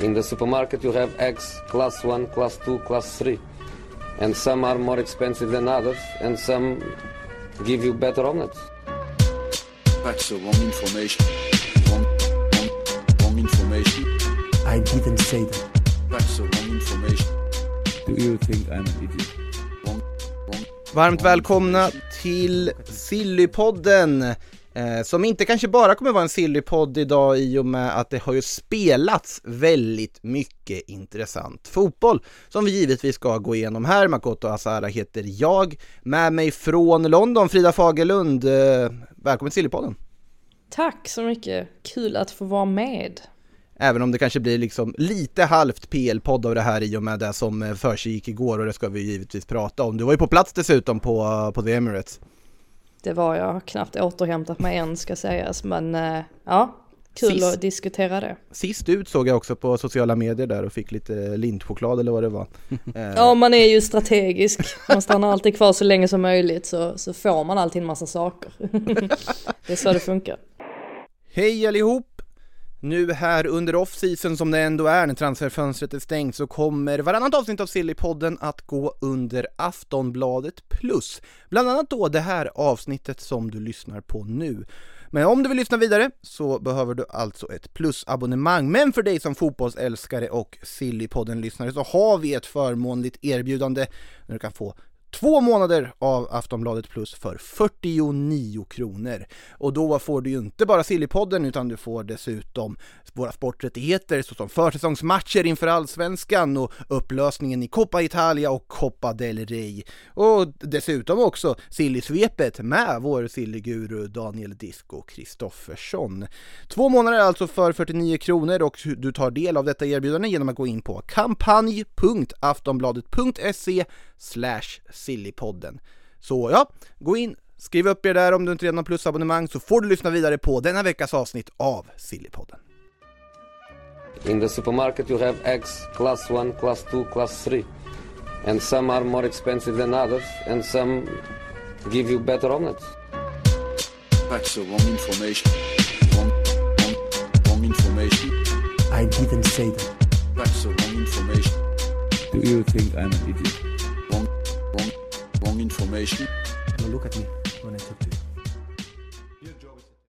In the supermarket you have eggs class 1, class 2, class 3. And some are more expensive than others and some give you better omelets. That's the wrong information. Wrong, wrong, wrong information. I didn't say that. That's the wrong information. Do you think I'm an idiot? Wrong, wrong. Varmt välkomna till Sillypodden! Eh, som inte kanske bara kommer vara en Sillypodd idag i och med att det har ju spelats väldigt mycket intressant fotboll som vi givetvis ska gå igenom här. Makoto Asara heter jag. Med mig från London, Frida Fagerlund. Eh, välkommen till Sillypodden! Tack så mycket, kul att få vara med. Även om det kanske blir liksom lite halvt PL-podd av det här i och med det som eh, försiggick igår och det ska vi givetvis prata om. Du var ju på plats dessutom på, på The Emirates. Det var jag knappt återhämtat mig än ska sägas, men eh, ja, kul Sist- att diskutera det. Sist ut såg jag också på sociala medier där och fick lite lintchoklad eller vad det var. Eh, Ja, man är ju strategisk. Man stannar alltid kvar så länge som möjligt så, så får man alltid en massa saker. det är så det funkar. Hej allihop! Nu här under off-season som det ändå är när transferfönstret är stängt så kommer varannat avsnitt av Sillypodden att gå under Aftonbladet plus. Bland annat då det här avsnittet som du lyssnar på nu. Men om du vill lyssna vidare så behöver du alltså ett plusabonnemang. Men för dig som fotbollsälskare och Sillypodden-lyssnare så har vi ett förmånligt erbjudande där du kan få Två månader av Aftonbladet Plus för 49 kronor. Och då får du ju inte bara Sillypodden utan du får dessutom våra sporträttigheter såsom försäsongsmatcher inför Allsvenskan och upplösningen i Coppa Italia och Coppa del Rey. Och dessutom också Sillysvepet med vår Sillyguru Daniel Disco Kristoffersson. Två månader alltså för 49 kronor och du tar del av detta erbjudande genom att gå in på kampanj.aftonbladet.se slash sillypodden. Så ja, gå in, skriv upp er där om du inte redan har plusabonnemang så får du lyssna vidare på denna veckas avsnitt av Sillypodden. In the supermarket you have eggs class 1, class 2, class 3. And some are more expensive than others and some give you better omelets. That's the wrong information. Wrong, wrong, wrong information. I didn't say that. That's the wrong information. Do you think I'm an idiot? information. Now look at me when I talk to you.